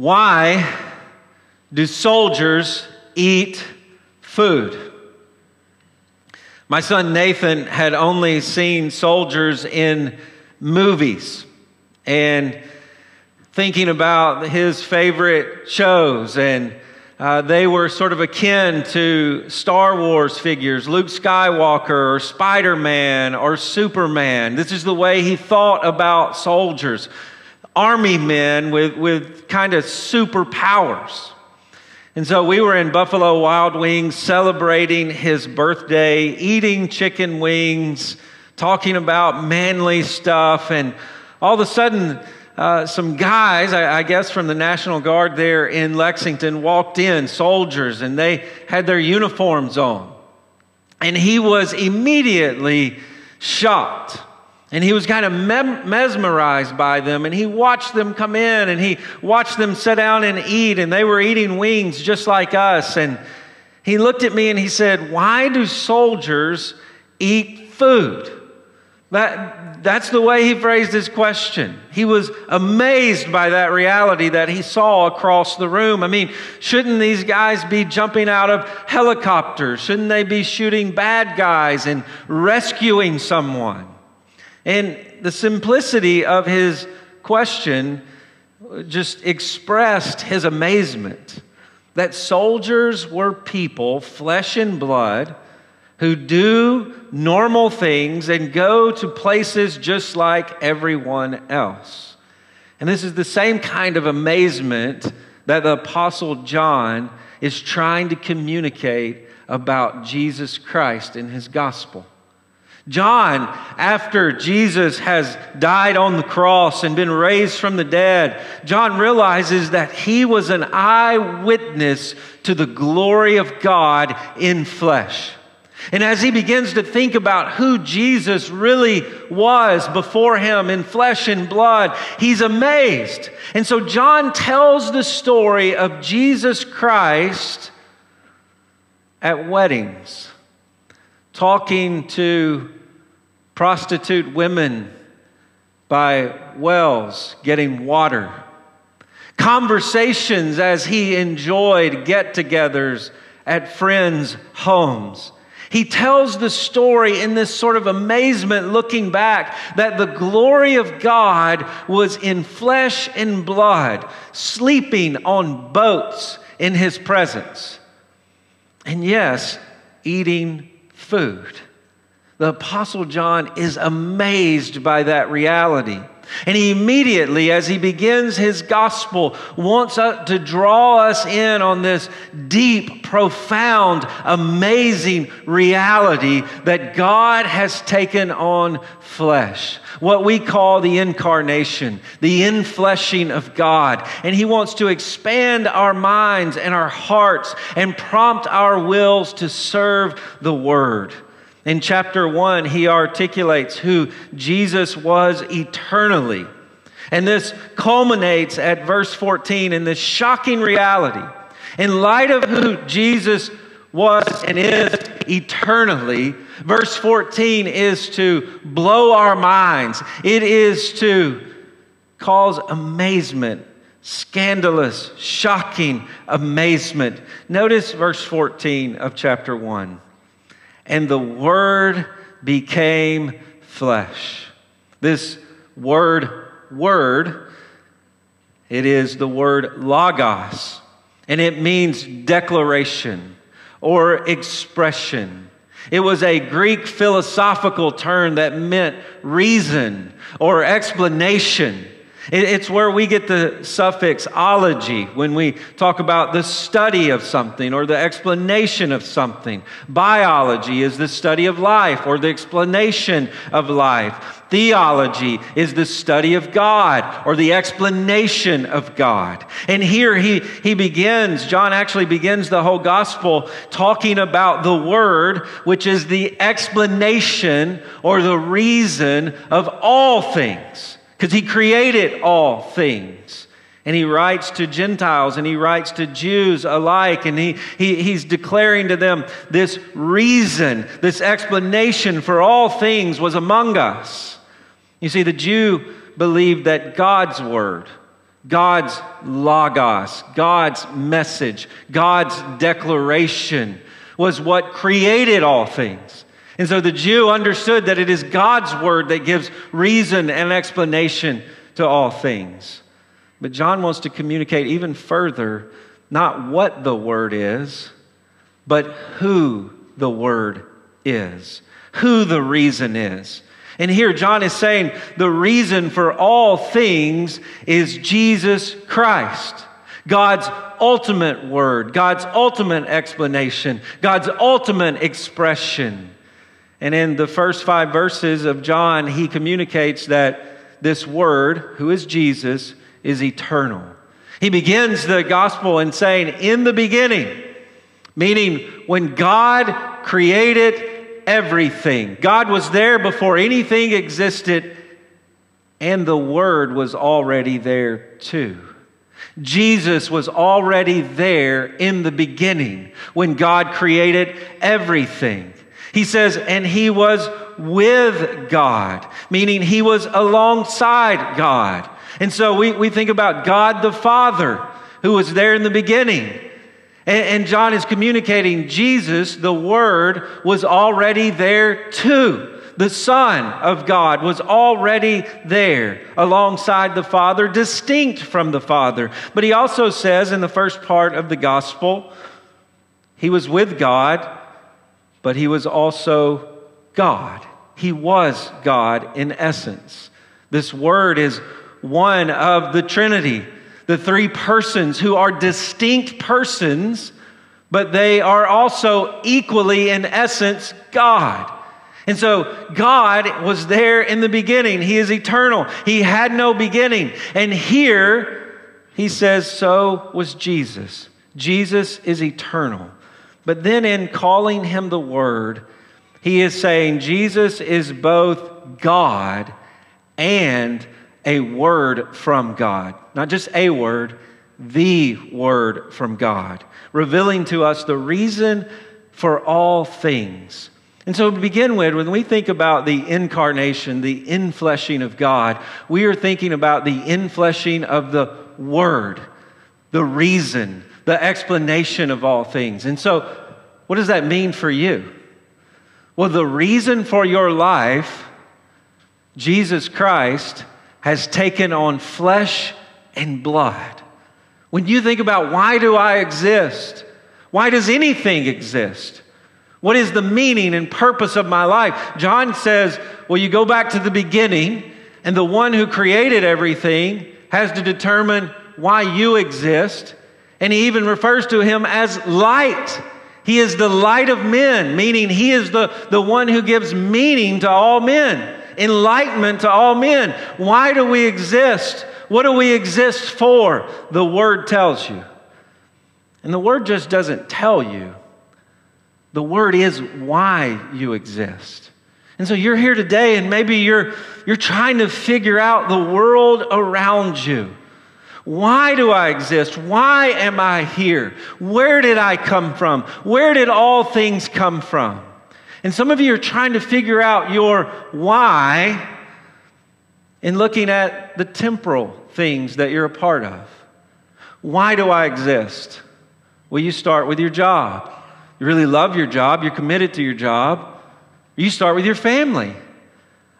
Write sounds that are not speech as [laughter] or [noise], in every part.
Why do soldiers eat food? My son Nathan had only seen soldiers in movies and thinking about his favorite shows and uh, they were sort of akin to Star Wars figures, Luke Skywalker or Spider Man or Superman. This is the way he thought about soldiers, army men with, with kind of superpowers. And so we were in Buffalo Wild Wings celebrating his birthday, eating chicken wings, talking about manly stuff, and all of a sudden, uh, some guys, I, I, guess from the National Guard there in Lexington, walked in, soldiers, and they had their uniforms on. And he was immediately shocked. And he was kind of mem- mesmerized by them. And he watched them come in and he watched them sit down and eat. And they were eating wings just like us. And he looked at me and he said, Why do soldiers eat food? That, that's the way he phrased his question. He was amazed by that reality that he saw across the room. I mean, shouldn't these guys be jumping out of helicopters? Shouldn't they be shooting bad guys and rescuing someone? And the simplicity of his question just expressed his amazement that soldiers were people, flesh and blood who do normal things and go to places just like everyone else. And this is the same kind of amazement that the Apostle John is trying to communicate about Jesus Christ in his gospel. John, after Jesus has died on the cross and been raised from the dead, John realizes that he was an eyewitness to the glory of God in flesh. And as he begins to think about who Jesus really was before him in flesh and blood, he's amazed. And so John tells the story of Jesus Christ at weddings, talking to prostitute women by wells, getting water. Conversations as he enjoyed get togethers at friends' homes he tells the story in this sort of amazement looking back that the glory of God was in flesh and blood, sleeping on boats in his presence. And yes, eating food. The Apostle John is amazed by that reality. And he immediately, as he begins his gospel, wants to draw us in on this deep, profound, amazing reality that God has taken on flesh. What we call the incarnation, the infleshing of God. And he wants to expand our minds and our hearts and prompt our wills to serve the word. In chapter 1, he articulates who Jesus was eternally. And this culminates at verse 14 in this shocking reality. In light of who Jesus was and is eternally, verse 14 is to blow our minds. It is to cause amazement, scandalous, shocking amazement. Notice verse 14 of chapter 1 and the Word became flesh. This word, word, it is the word logos, and it means declaration or expression. It was a Greek philosophical term that meant reason or explanation. It's where we get the suffix ology when we talk about the study of something or the explanation of something. Biology is the study of life or the explanation of life. Theology is the study of God or the explanation of God. And here he, he begins, John actually begins the whole gospel talking about the Word, which is the explanation or the reason of all things because he created all things. And he writes to Gentiles and he writes to Jews alike, and he, he, he's declaring to them this reason, this explanation for all things was among us. You see, the Jew believed that God's word God's logos, God's message, God's declaration was what created all things. And so the Jew understood that it is God's word that gives reason and explanation to all things. But John wants to communicate even further not what the word is, but who the word is, who the reason is. And here John is saying the reason for all things is Jesus Christ. God's ultimate word, God's ultimate explanation, God's ultimate expression. And in the first five verses of John, he communicates that this word, who is Jesus, is eternal. He begins the gospel in saying, In the beginning, meaning when God created everything. God was there before anything existed, and the Word was already there too. Jesus was already there in the beginning when God created everything. He says, and he was with God, meaning he was alongside God. And so we, we think about God the Father, who was there in the beginning. And, and John is communicating Jesus, the Word, was already there too. The Son of God was already there alongside the Father, distinct from the Father. But he also says in the first part of the gospel, he was with God, but he was also God. He was God in essence. This word is one of the Trinity the three persons who are distinct persons, but they are also equally, in essence, God. And so God was there in the beginning. He is eternal. He had no beginning. And here he says, so was Jesus. Jesus is eternal. But then in calling him the Word, he is saying Jesus is both God and a word from God. Not just a word, the word from God, revealing to us the reason for all things. And so, to begin with, when we think about the incarnation, the infleshing of God, we are thinking about the infleshing of the Word, the reason, the explanation of all things. And so, what does that mean for you? Well, the reason for your life, Jesus Christ, has taken on flesh and blood. When you think about why do I exist? Why does anything exist? What is the meaning and purpose of my life? John says, well, you go back to the beginning, and the one who created everything has to determine why you exist. And he even refers to him as light. He is the light of men, meaning he is the, the one who gives meaning to all men enlightenment to all men. Why do we exist? What do we exist for? The Word tells you. And the Word just doesn't tell you, the Word is why you exist. And so you're here today, and maybe you're, you're trying to figure out the world around you. Why do I exist? Why am I here? Where did I come from? Where did all things come from? And some of you are trying to figure out your why in looking at the temporal things that you're a part of. Why do I exist? Well, you start with your job. You really love your job, you're committed to your job. You start with your family.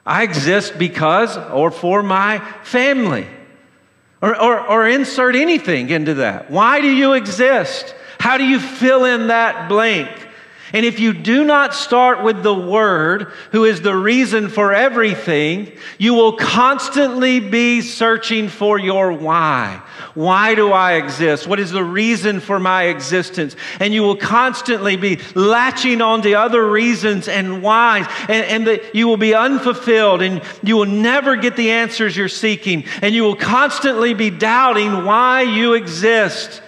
I exist because or for my family. Or, or, or insert anything into that. Why do you exist? How do you fill in that blank? And if you do not start with the Word, who is the reason for everything, you will constantly be searching for your why. Why do I exist? What is the reason for my existence? And you will constantly be latching on to other reasons and whys, and, and that you will be unfulfilled, and you will never get the answers you're seeking, and you will constantly be doubting why you exist.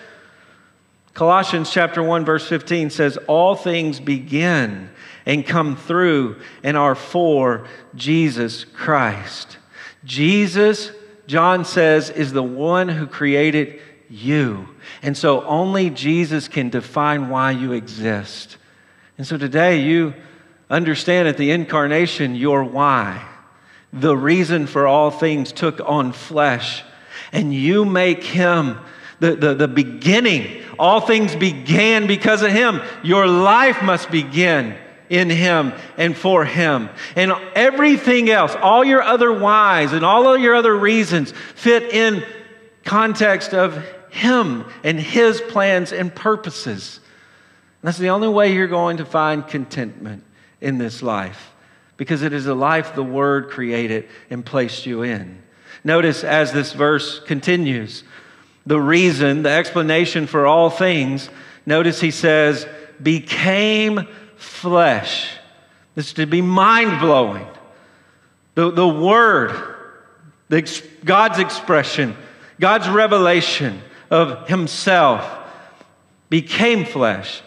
Colossians chapter 1 verse 15 says all things begin and come through and are for Jesus Christ. Jesus, John says, is the one who created you. And so only Jesus can define why you exist. And so today you understand at the incarnation your why. The reason for all things took on flesh and you make him the, the, the beginning. All things began because of him. Your life must begin in him and for him. And everything else, all your other whys and all of your other reasons fit in context of him and his plans and purposes. That's the only way you're going to find contentment in this life because it is a life the Word created and placed you in. Notice as this verse continues, the reason, the explanation for all things, notice he says, became flesh. This is to be mind blowing. The, the Word, the, God's expression, God's revelation of Himself became flesh,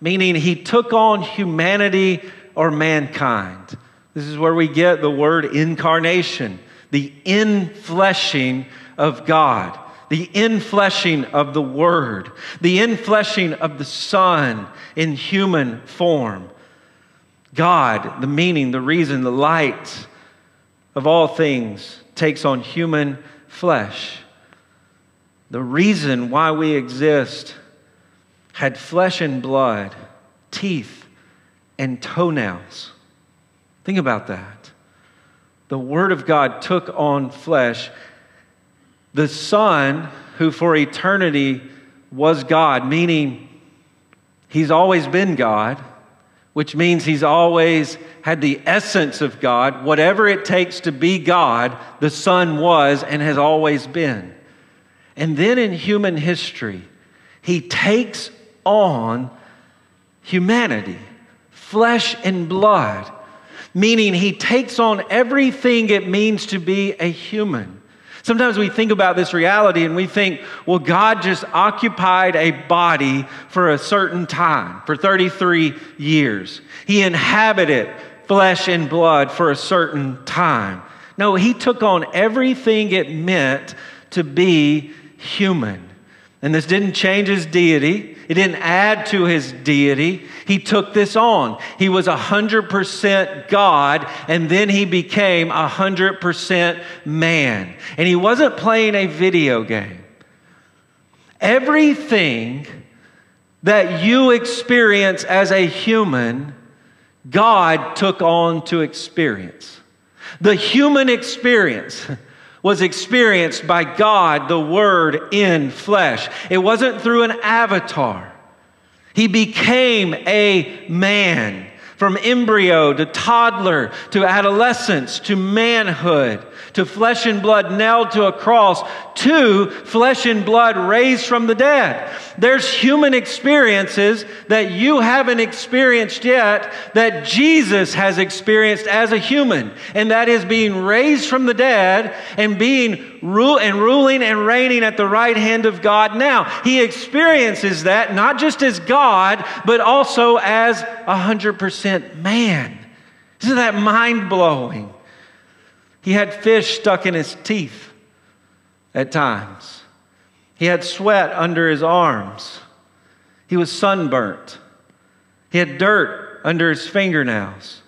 meaning He took on humanity or mankind. This is where we get the word incarnation, the infleshing of God, the infleshing of the Word, the infleshing of the Son in human form. God, the meaning, the reason, the light of all things, takes on human flesh. The reason why we exist had flesh and blood, teeth and toenails. Think about that. The Word of God took on flesh. The Son, who for eternity was God, meaning He's always been God, which means He's always had the essence of God. Whatever it takes to be God, the Son was and has always been. And then in human history, He takes on humanity, flesh and blood meaning he takes on everything it means to be a human. Sometimes we think about this reality and we think, well, God just occupied a body for a certain time, for 33 years. He inhabited flesh and blood for a certain time. No, he took on everything it meant to be human. And this didn't change his deity. It didn't add to his deity. He took this on. He was 100% God, and then he became 100% man. And he wasn't playing a video game. Everything that you experience as a human, God took on to experience. The human experience. [laughs] was experienced by God, the Word in flesh. It wasn't through an avatar. He became a man from embryo to toddler to adolescence to manhood to flesh and blood nailed to a cross to flesh and blood raised from the dead. There's human experiences that you haven't experienced yet that Jesus has experienced as a human, and that is being raised from the dead and being rule and ruling and reigning at the right hand of God now. He experiences that not just as God, but also as a hundred percent man. Isn't that mind blowing? He had fish stuck in his teeth at times. He had sweat under his arms. He was sunburnt. He had dirt under his fingernails.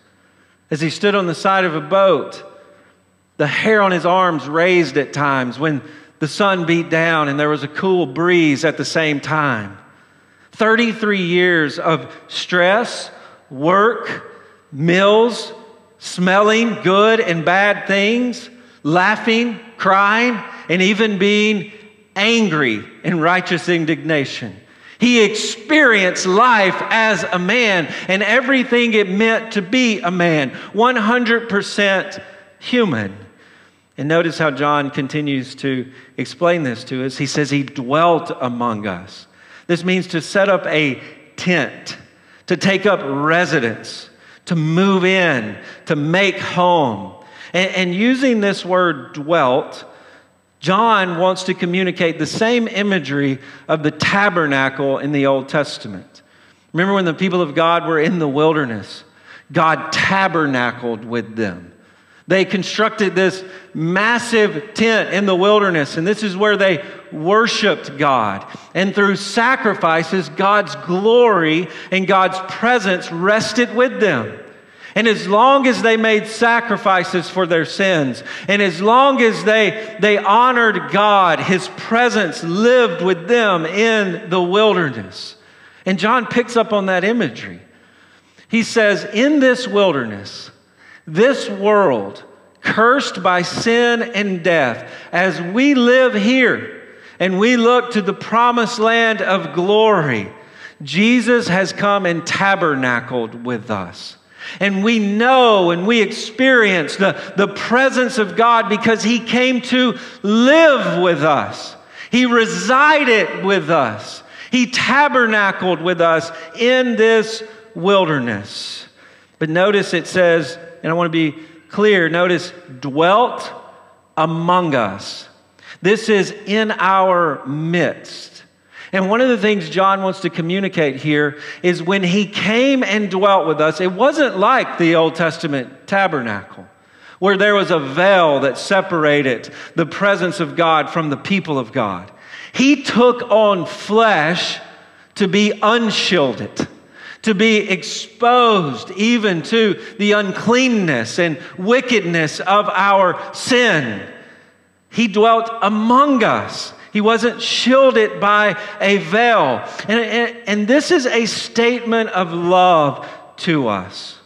As he stood on the side of a boat, the hair on his arms raised at times when the sun beat down and there was a cool breeze at the same time. 33 years of stress, work, meals, smelling good and bad things, laughing, crying, and even being angry in righteous indignation. He experienced life as a man and everything it meant to be a man, 100% human. And notice how John continues to explain this to us. He says, He dwelt among us. This means to set up a tent, to take up residence to move in, to make home. And, and, using this word dwelt, John wants to communicate the same imagery of the tabernacle in the Old Testament. Remember when the people of God were in the wilderness? God tabernacled with them. They constructed this massive tent in the wilderness, and this is where they worshiped God. And through sacrifices, God's glory and God's presence rested with them. And as long as they made sacrifices for their sins, and as long as they, they honored God, His presence lived with them in the wilderness. And John picks up on that imagery. He says, In this wilderness, this world, cursed by sin and death, as we live here and we look to the promised land of glory, Jesus has come and tabernacled with us. And we know and we experience the, the presence of God because He came to live with us. He resided with us. He tabernacled with us in this wilderness. But notice it says, and I want to be clear notice, dwelt among us. This is in our midst. And one of the things John wants to communicate here is when he came and dwelt with us, it wasn't like the Old Testament tabernacle, where there was a veil that separated the presence of God from the people of God. He took on flesh to be unshielded to be exposed even to the uncleanness and wickedness of our sin. He dwelt among us. He wasn't shielded by a veil. And, and, and this is a statement of love to us.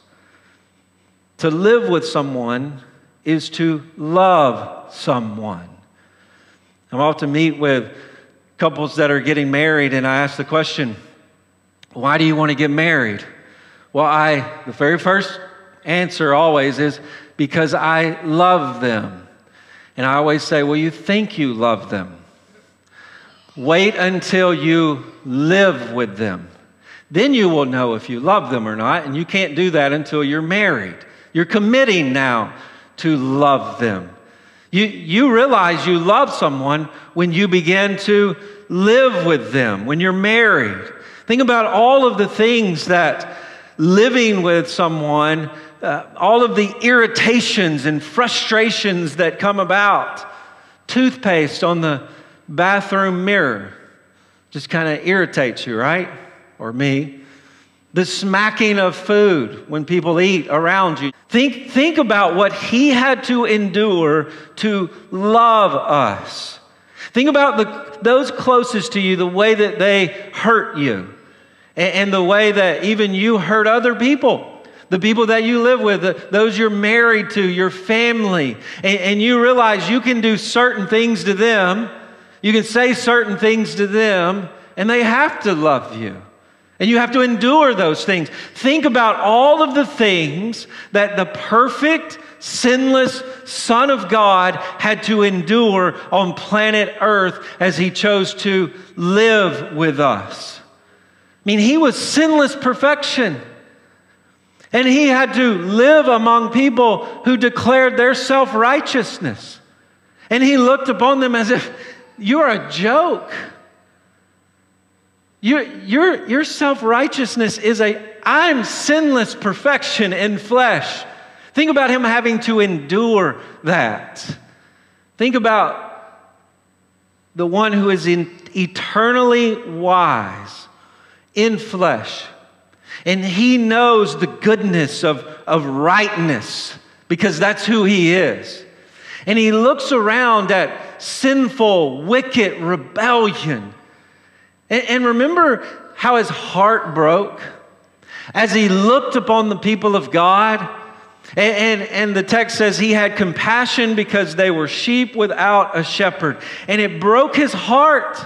To live with someone is to love someone. I'm often meet with couples that are getting married, and I ask the question, why do you want to get married? Well, I, the very first answer always is because I love them. And I always say, well, you think you love them. Wait until you live with them. Then you will know if you love them or not. And you can't do that until you're married. You're committing now to love them. You, you realize you love someone when you begin to live with them, when you're married. Think about all of the things that living with someone, uh, all of the irritations and frustrations that come about. Toothpaste on the bathroom mirror just kind of irritates you, right? Or me. The smacking of food when people eat around you. Think, think about what he had to endure to love us. Think about the, those closest to you, the way that they hurt you, and, the way that even you hurt other people the people that you live with, those you're married to, your family, and, you realize you can do certain things to them you can say certain things to them, and they have to love you. And you have to endure those things. Think about all of the things that the perfect, sinless Son of God had to endure on planet Earth as he chose to live with us. I mean, he was sinless perfection. And he had to live among people who declared their self righteousness. And he looked upon them as if you're a joke. Your, your, your self righteousness is a, I'm sinless perfection in flesh. Think about him having to endure that. Think about the one who is in, eternally wise in flesh. And he knows the goodness of, of rightness because that's who he is. And he looks around at sinful, wicked rebellion. And, and remember how his heart broke as he looked upon the people of God. And, and, and, the text says he had compassion because they were sheep without a shepherd. And it broke his heart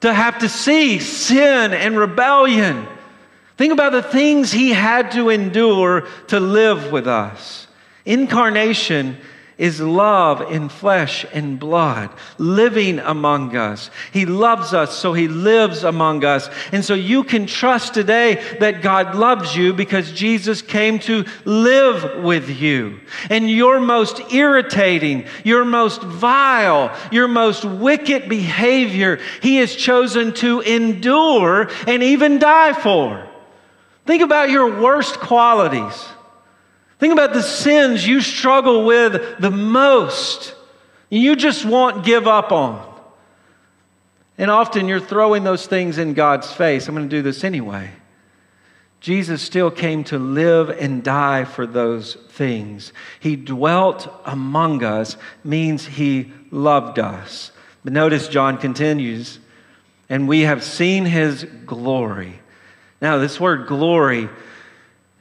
to have to see sin and rebellion. Think about the things he had to endure to live with us. Incarnation is love in flesh and blood, living among us. He loves us, so He lives among us. And so you can trust today that God loves you because Jesus came to live with you. And your most irritating, your most vile, your most wicked behavior, He has chosen to endure and even die for. Think about your worst qualities. Think about the sins you struggle with the most. You just won't give up on. And often you're throwing those things in God's face. I'm going to do this anyway. Jesus still came to live and die for those things. He dwelt among us, means he loved us. But notice John continues, and we have seen his glory. Now, this word glory,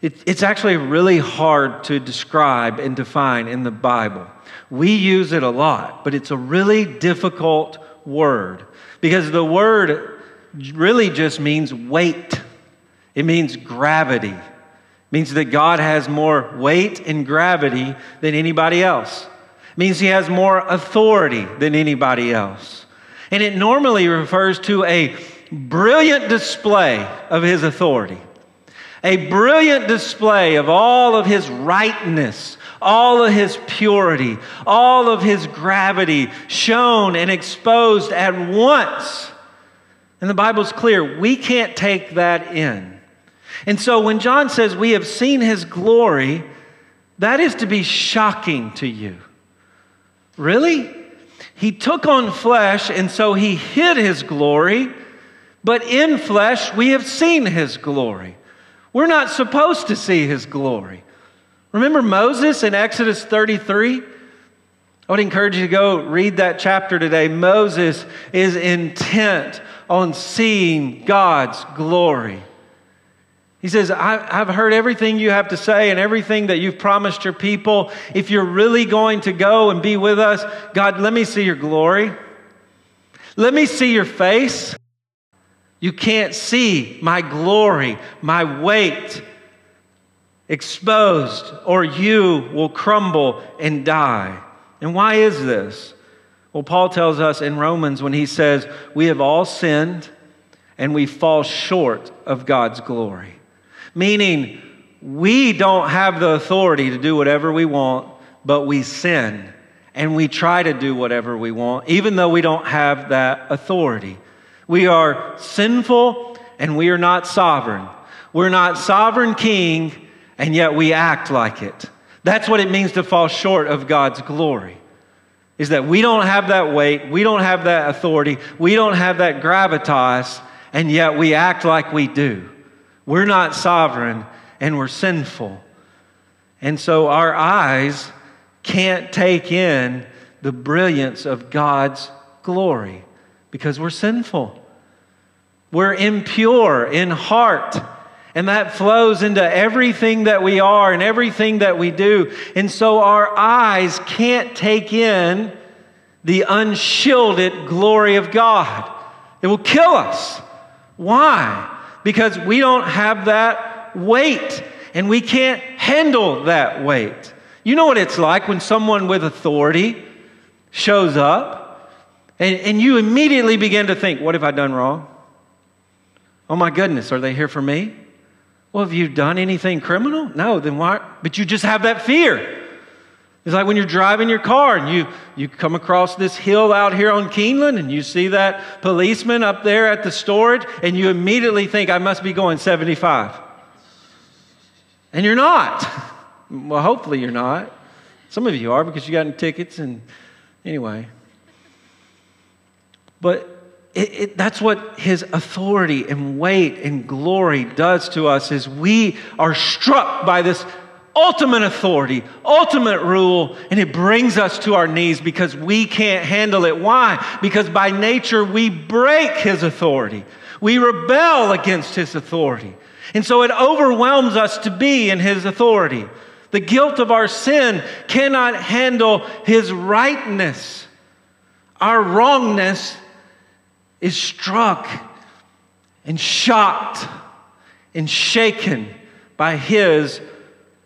it, it's actually really hard to describe and define in the Bible. We use it a lot, but it's a really difficult word because the word really just means weight. It means gravity. It means that God has more weight and gravity than anybody else. Means he has more authority than anybody else. And it normally refers to a brilliant display of his authority. A brilliant display of all of his rightness, all of his purity, all of his gravity shown and exposed at once. And the Bible's clear, we can't take that in. And so when John says we have seen his glory, that is to be shocking to you. Really? He took on flesh, and so he hid his glory, but in flesh we have seen his glory. We're not supposed to see his glory. Remember Moses in Exodus 33? I would encourage you to go read that chapter today. Moses is intent on seeing God's glory. He says, I've heard everything you have to say and everything that you've promised your people. If you're really going to go and be with us, God, let me see your glory. Let me see your face. You can't see my glory, my weight exposed, or you will crumble and die. And why is this? Well, Paul tells us in Romans when he says, We have all sinned and we fall short of God's glory meaning we don't have the authority to do whatever we want, but we sin and we try to do whatever we want, even though we don't have that authority. We are sinful and we are not sovereign. We're not sovereign king, and yet we act like it. That's what it means to fall short of God's glory. Is that we don't have that weight, we don't have that authority, we don't have that gravitas, and yet we act like we do. We're not sovereign and we're sinful. And so our eyes can't take in the brilliance of God's glory because we're sinful. We're impure in heart. And that flows into everything that we are and everything that we do. And so our eyes can't take in the unshielded glory of God. It will kill us. Why? because we don't have that weight and we can't handle that weight. You know what it's like when someone with authority shows up and, and you immediately begin to think, What have I done wrong? Oh my goodness, are they here for me? Well, have you done anything criminal? No, then why? But you just have that fear. It's like when you're driving your car and you, you come across this hill out here on Keeneland and you see that policeman up there at the storage and you immediately think, I must be going 75. And you're not. Well, hopefully you're not. Some of you are because you got tickets and anyway. But it, it, that's what his authority and weight and glory does to us is we are struck by this ultimate authority, ultimate rule, and it brings us to our knees because we can't handle it. Why? Because by nature we break his authority. We rebel against his authority. And so it overwhelms us to be in his authority. The guilt of our sin cannot handle his rightness. Our wrongness is struck and shocked and shaken by his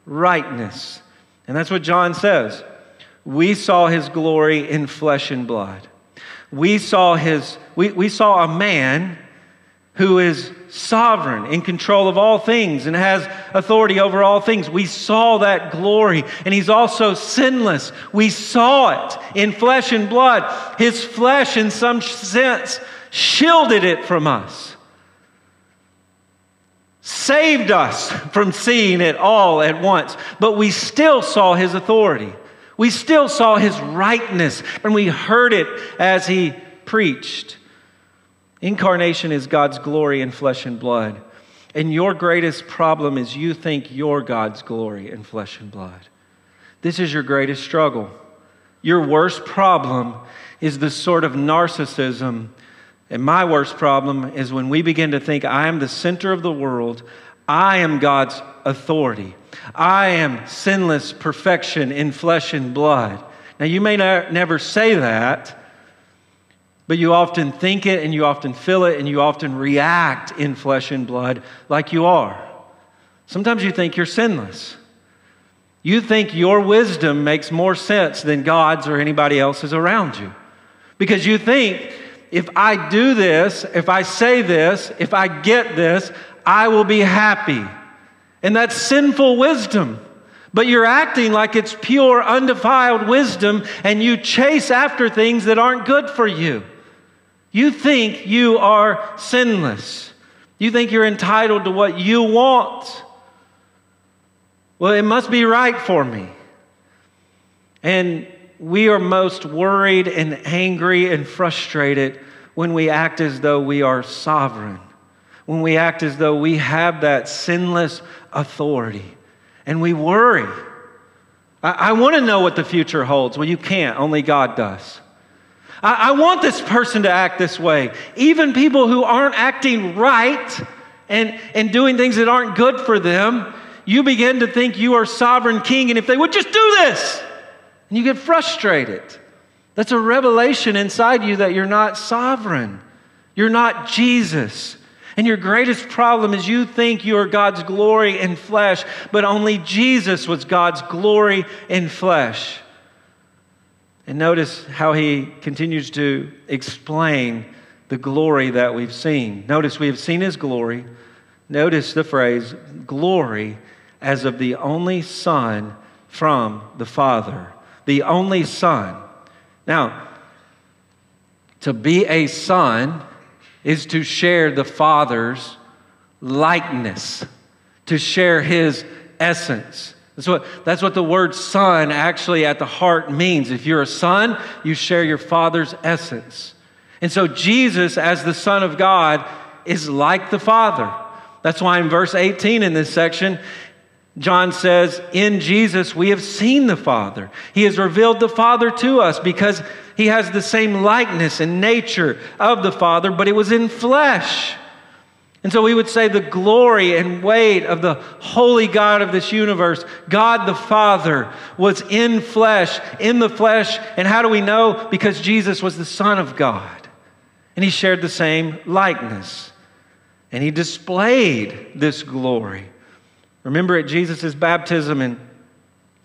rightness. And that's what John says. We saw his glory in flesh and blood. We saw his, we, we saw a man who is sovereign, in control of all things, and has authority over all things. We saw that glory, and he's also sinless. We saw it in flesh and blood. His flesh, in some sense, shielded it from us saved us from seeing it all at once, but we still saw his authority. We still saw his rightness, and we heard it as he preached. Incarnation is God's glory in flesh and blood. And your greatest problem is you think you're God's glory in flesh and blood. This is your greatest struggle. Your worst problem is the sort of narcissism. And my worst problem is when we begin to think, I am the center of the world, I am God's authority, I am sinless perfection in flesh and blood. Now, you may not, never say that, but you often think it and you often feel it and you often react in flesh and blood like you are. Sometimes you think you're sinless. You think your wisdom makes more sense than God's or anybody else's around you. Because you think, if I do this, if I say this, if I get this, I will be happy. And that's sinful wisdom. But you're acting like it's pure, undefiled wisdom, and you chase after things that aren't good for you. You think you are sinless. You think you're entitled to what you want. Well, it must be right for me. And we are most worried and angry and frustrated when we act as though we are sovereign, when we act as though we have that sinless authority. And we worry. I, I want to know what the future holds. Well, you can't, only God does. I, I want this person to act this way. Even people who aren't acting right and, and doing things that aren't good for them, you begin to think you are sovereign king. And if they would just do this, and you get frustrated. That's a revelation inside you that you're not sovereign. You're not Jesus. And your greatest problem is you think you are God's glory in flesh, but only Jesus was God's glory in flesh. And notice how he continues to explain the glory that we've seen. Notice we have seen his glory. Notice the phrase, glory as of the only Son from the Father. The only Son. Now, to be a son is to share the Father's likeness, to share his essence. That's what, that's what the word son actually at the heart means. If you're a son, you share your father's essence. And so Jesus, as the Son of God, is like the Father. That's why in verse 18 in this section, John says, In Jesus we have seen the Father. He has revealed the Father to us because he has the same likeness and nature of the Father, but it was in flesh. And so we would say the glory and weight of the holy God of this universe, God the Father, was in flesh, in the flesh. And how do we know? Because Jesus was the Son of God. And he shared the same likeness. And he displayed this glory. Remember at Jesus' baptism, and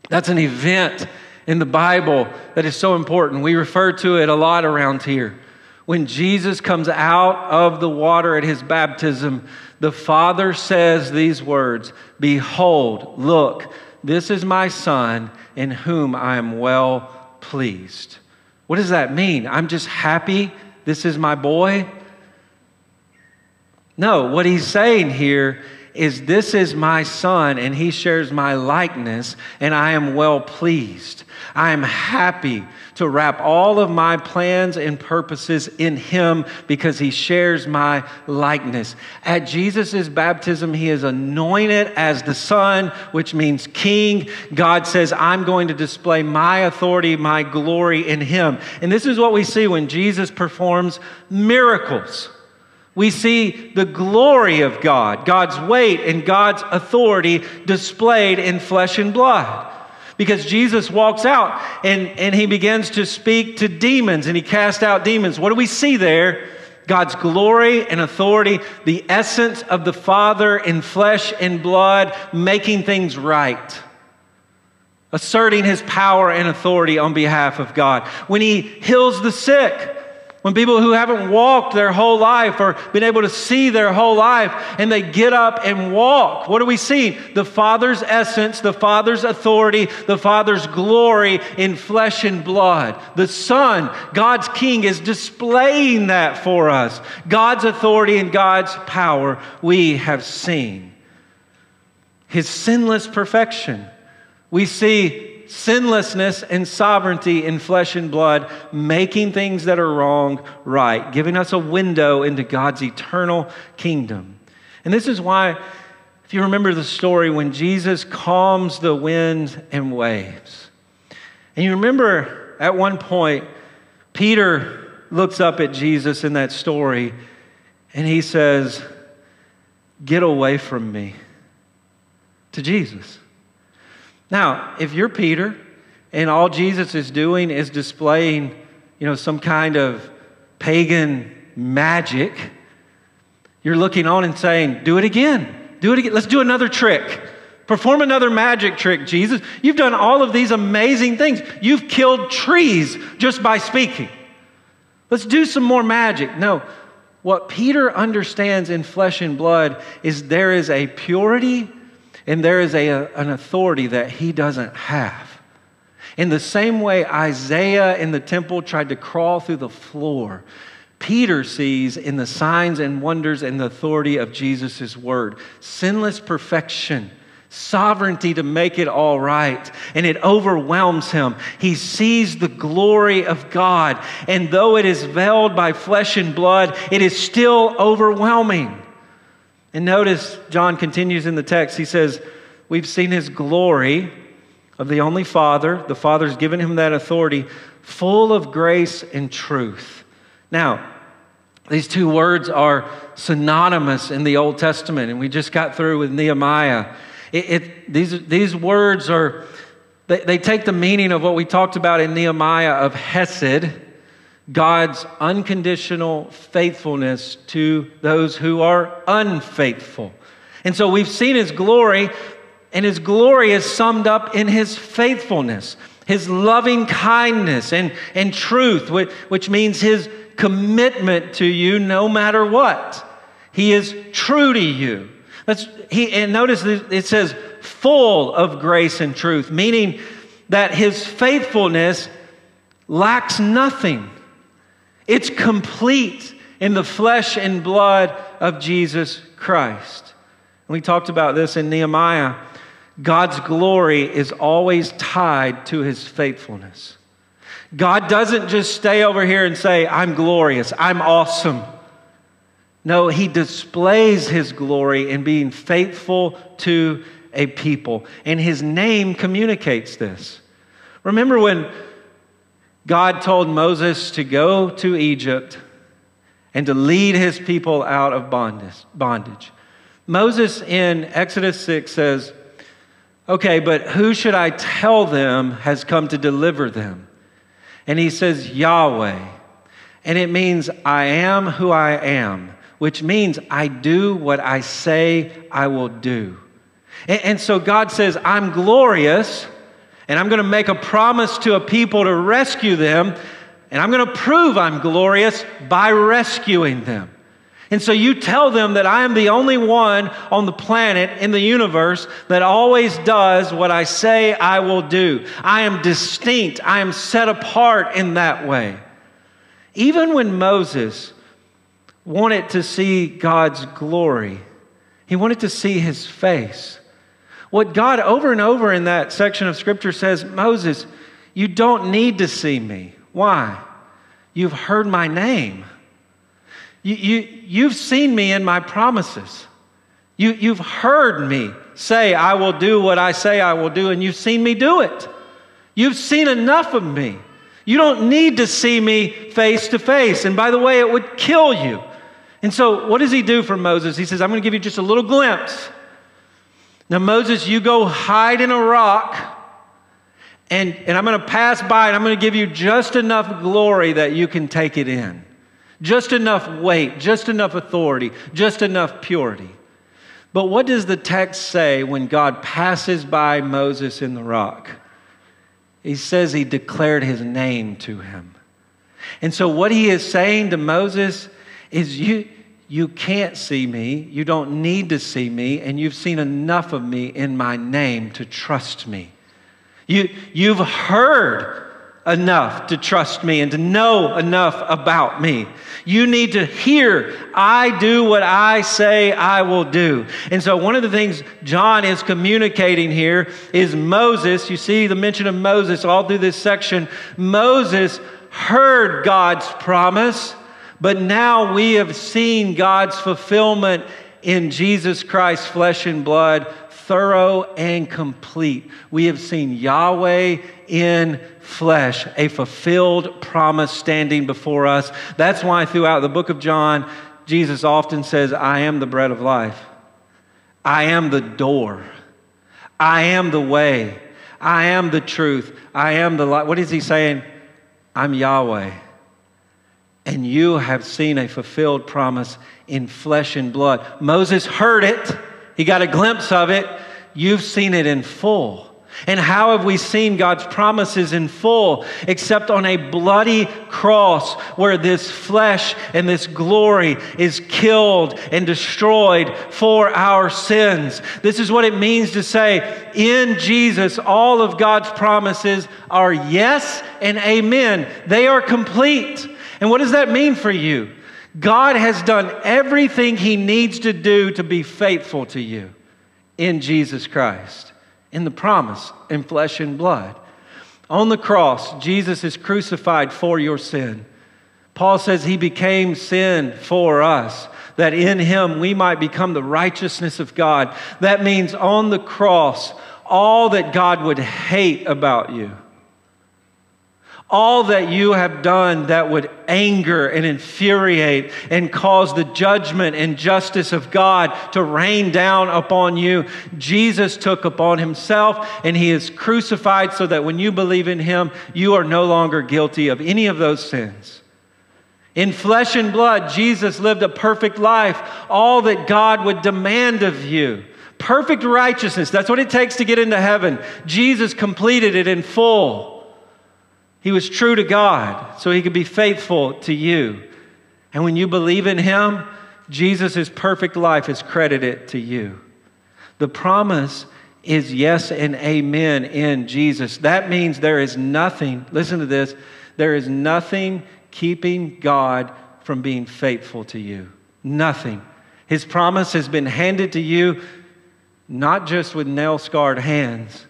that's an event in the Bible that is so important. We refer to it a lot around here. When Jesus comes out of the water at his baptism, the Father says these words Behold, look, this is my Son in whom I am well pleased. What does that mean? I'm just happy this is my boy? No, what he's saying here is this is my son and he shares my likeness and I am well pleased. I am happy to wrap all of my plans and purposes in him because he shares my likeness. At Jesus' baptism, he is anointed as the son, which means king. God says, I'm going to display my authority, my glory in him. And this is what we see when Jesus performs miracles we see the glory of God, God's weight and God's authority displayed in flesh and blood. Because Jesus walks out and, and he begins to speak to demons and he casts out demons. What do we see there? God's glory and authority, the essence of the Father in flesh and blood, making things right, asserting his power and authority on behalf of God. When he heals the sick, when people who haven't walked their whole life or been able to see their whole life and they get up and walk, what do we see? The Father's essence, the Father's authority, the Father's glory in flesh and blood. The Son, God's King, is displaying that for us. God's authority and God's power we have seen. His sinless perfection. We see sinlessness and sovereignty in flesh and blood, making things that are wrong right, giving us a window into God's eternal kingdom. And this is why, if you remember the story, when Jesus calms the winds and waves, and you remember at one point, Peter looks up at Jesus in that story and he says, Get away from me to Jesus. Now, if you're Peter and all Jesus is doing is displaying, you know, some kind of pagan magic, you're looking on and saying, Do it again. Do it again. Let's do another trick. Perform another magic trick, Jesus. You've done all of these amazing things. You've killed trees just by speaking. Let's do some more magic. No, what Peter understands in flesh and blood is there is a purity and there is a, an authority that he doesn't have. In the same way Isaiah in the temple tried to crawl through the floor, Peter sees in the signs and wonders and the authority of Jesus' word sinless perfection sovereignty to make it all right, and it overwhelms him. He sees the glory of God, and though it is veiled by flesh and blood, it is still overwhelming. And notice, John continues in the text. He says, We've seen his glory of the only Father. The Father's given him that authority, full of grace and truth. Now, these two words are synonymous in the Old Testament, and we just got through with Nehemiah. It, it, these, these words are, they, they take the meaning of what we talked about in Nehemiah of Hesed, God's unconditional faithfulness to those who are unfaithful. And so we've seen his glory, and his glory is summed up in his faithfulness, his loving kindness and, and truth, which, which means his commitment to you no matter what. He is true to you. That's, he, and notice it says full of grace and truth, meaning that his faithfulness lacks nothing. It's complete in the flesh and blood of Jesus Christ. And we talked about this in Nehemiah. God's glory is always tied to his faithfulness. God doesn't just stay over here and say, I'm glorious, I'm awesome. No, he displays his glory in being faithful to a people. And his name communicates this. Remember when God told Moses to go to Egypt and to lead his people out of bondage? Moses in Exodus 6 says, Okay, but who should I tell them has come to deliver them? And he says, Yahweh. And it means, I am who I am which means I do what I say I will do. And, and so God says, I'm glorious, and I'm going to make a promise to a people to rescue them, and I'm going to prove I'm glorious by rescuing them. And so you tell them that I am the only one on the planet in the universe that always does what I say I will do. I am distinct. I am set apart in that way. Even when Moses wanted to see God's glory, he wanted to see his face. What God over and over in that section of scripture says, Moses, you don't need to see me. Why? You've heard my name. You, you, you've seen me in my promises. You, you've heard me say, I will do what I say I will do, and you've seen me do it. You've seen enough of me. You don't need to see me face to face. And by the way, it would kill you. And so, what does he do for Moses? He says, I'm going to give you just a little glimpse. Now, Moses, you go hide in a rock, and, and I'm going to pass by, and I'm going to give you just enough glory that you can take it in. Just enough weight, just enough authority, just enough purity. But what does the text say when God passes by Moses in the rock? He says he declared his name to him. And so, what he is saying to Moses is you, you can't see me, you don't need to see me, and you've seen enough of me in my name to trust me. You, you've heard enough to trust me and to know enough about me. You need to hear, I do what I say I will do. And so, one of the things John is communicating here is Moses. You see the mention of Moses all through this section. Moses heard God's promise but now we have seen God's fulfillment in Jesus Christ, flesh and blood, thorough and complete. We have seen Yahweh in flesh, a fulfilled promise standing before us. That's why throughout the book of John, Jesus often says, I am the bread of life. I am the door. I am the way. I am the truth. I am the light. What is he saying? I'm Yahweh. And you have seen a fulfilled promise in flesh and blood. Moses heard it, he got a glimpse of it. You've seen it in full. And how have we seen God's promises in full except on a bloody cross where this flesh and this glory is killed and destroyed for our sins? This is what it means to say, in Jesus, all of God's promises are yes and amen. They are complete. And what does that mean for you? God has done everything He needs to do to be faithful to you in Jesus Christ in the promise in flesh and blood. On the cross, Jesus is crucified for your sin. Paul says he became sin for us, that in him we might become the righteousness of God. That means on the cross, all that God would hate about you all that you have done that would anger and infuriate and cause the judgment and justice of God to rain down upon you, Jesus took upon himself and he is crucified so that when you believe in him, you are no longer guilty of any of those sins. In flesh and blood, Jesus lived a perfect life, all that God would demand of you. Perfect righteousness, that's what it takes to get into heaven. Jesus completed it in full. He was true to God, so he could be faithful to you. And when you believe in him, Jesus' perfect life is credited to you. The promise is yes and amen in Jesus. That means there is nothing, listen to this, there is nothing keeping God from being faithful to you. Nothing. His promise has been handed to you not just with nail scarred hands,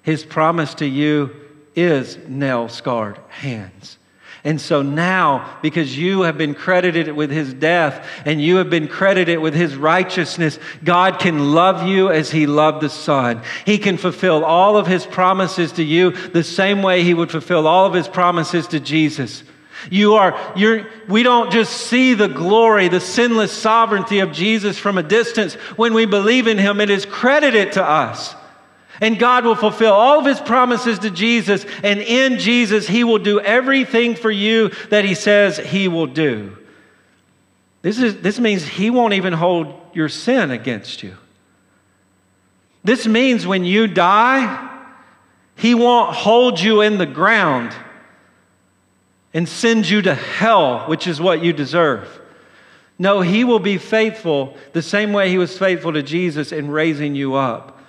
His promise to you is nail scarred hands. And so now, because you have been credited with his death and you have been credited with his righteousness, God can love you as he loved the Son. He can fulfill all of his promises to you the same way he would fulfill all of his promises to Jesus. You are, you're, we don't just see the glory, the sinless sovereignty of Jesus from a distance. When we believe in him, it is credited to us. And God will fulfill all of his promises to Jesus. And in Jesus, he will do everything for you that he says he will do. This, is, this means he won't even hold your sin against you. This means when you die, he won't hold you in the ground and send you to hell, which is what you deserve. No, he will be faithful the same way he was faithful to Jesus in raising you up.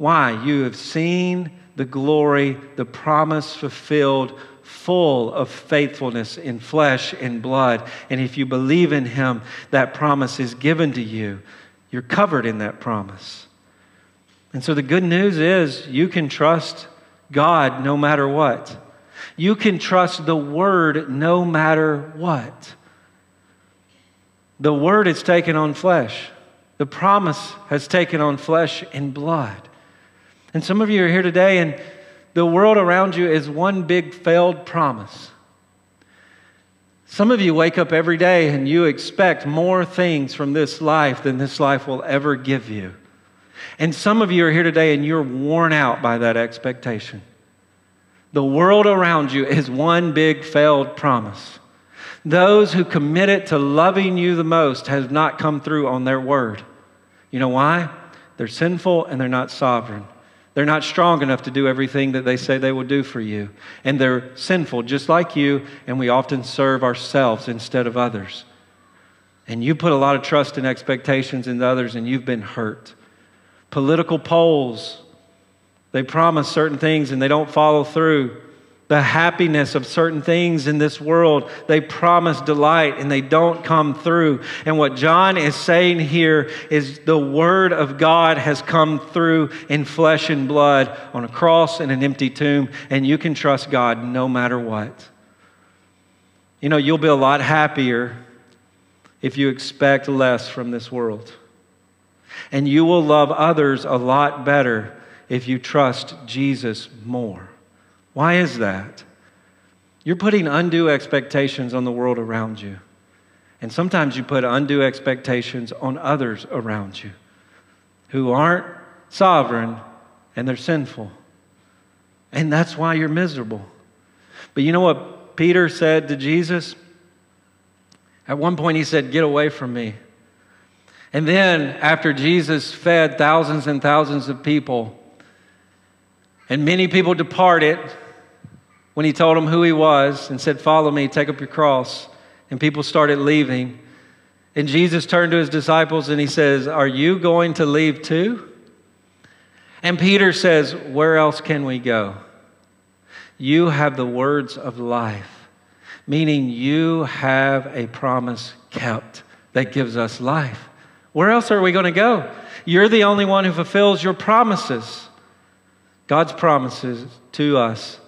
Why? You have seen the glory, the promise fulfilled, full of faithfulness in flesh and blood. And if you believe in Him, that promise is given to you. You're covered in that promise. And so the good news is you can trust God no matter what. You can trust the Word no matter what. The Word has taken on flesh. The promise has taken on flesh and blood. And some of you are here today, and the world around you is one big failed promise. Some of you wake up every day and you expect more things from this life than this life will ever give you. And some of you are here today and you're worn out by that expectation. The world around you is one big failed promise. Those who committed to loving you the most have not come through on their word. You know why? They're sinful and they're not sovereign. They're not strong enough to do everything that they say they will do for you. And they're sinful, just like you, and we often serve ourselves instead of others. And you put a lot of trust and expectations in others, and you've been hurt. Political polls, they promise certain things and they don't follow through the happiness of certain things in this world. They promise delight and they don't come through. And what John is saying here is the Word of God has come through in flesh and blood on a cross and an empty tomb, and you can trust God no matter what. You know, you'll be a lot happier if you expect less from this world. And you will love others a lot better if you trust Jesus more. Why is that? You're putting undue expectations on the world around you. And sometimes you put undue expectations on others around you who aren't sovereign and they're sinful. And that's why you're miserable. But you know what Peter said to Jesus? At one point, he said, Get away from me. And then, after Jesus fed thousands and thousands of people, and many people departed when he told them who he was and said, Follow me, take up your cross, and people started leaving. And Jesus turned to his disciples and he says, Are you going to leave too? And Peter says, Where else can we go? You have the words of life, meaning you have a promise kept that gives us life. Where else are we going to go? You're the only one who fulfills your promises. God's promises to us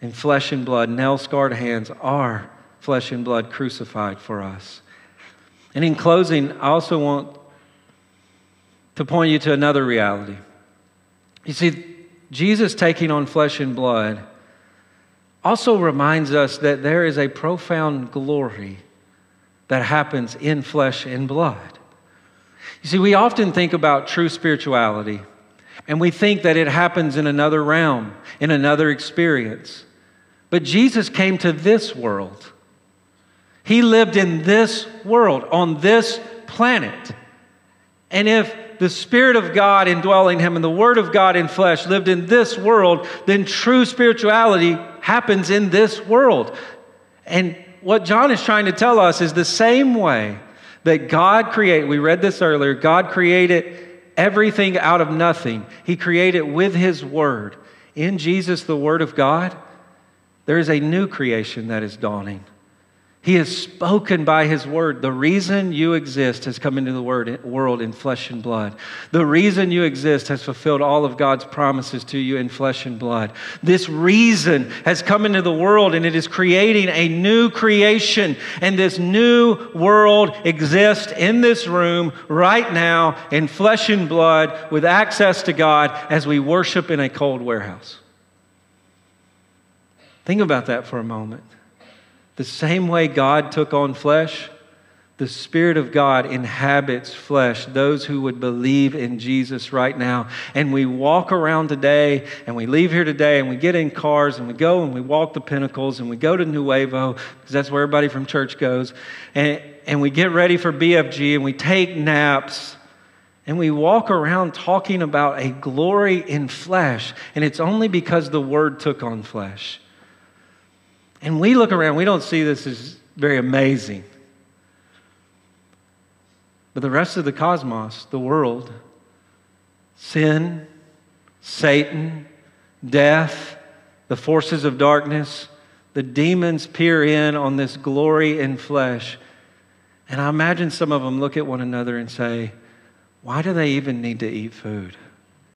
in flesh and blood, nail scarred hands, are flesh and blood crucified for us. And in closing, I also want to point you to another reality. You see, Jesus taking on flesh and blood also reminds us that there is a profound glory that happens in flesh and blood. You see, we often think about true spirituality and we think that it happens in another realm, in another experience. But Jesus came to this world. He lived in this world, on this planet. And if the Spirit of God indwelling him and the Word of God in flesh lived in this world, then true spirituality happens in this world. And what John is trying to tell us is the same way that God created, we read this earlier, God created everything out of nothing. He created with His Word. In Jesus, the Word of God, there is a new creation that is dawning. He has spoken by His word. The reason you exist has come into the word, world in flesh and blood. The reason you exist has fulfilled all of God's promises to you in flesh and blood. This reason has come into the world and it is creating a new creation. And this new world exists in this room right now in flesh and blood with access to God as we worship in a cold warehouse. Think about that for a moment. The same way God took on flesh, the Spirit of God inhabits flesh, those who would believe in Jesus right now. And we walk around today and we leave here today and we get in cars and we go and we walk the pinnacles and we go to Nuevo because that's where everybody from church goes. And, and we get ready for BFG and we take naps and we walk around talking about a glory in flesh. And it's only because the Word took on flesh. And we look around, we don't see this as very amazing. But the rest of the cosmos, the world, sin, Satan, death, the forces of darkness, the demons peer in on this glory in flesh. And I imagine some of them look at one another and say, Why do they even need to eat food?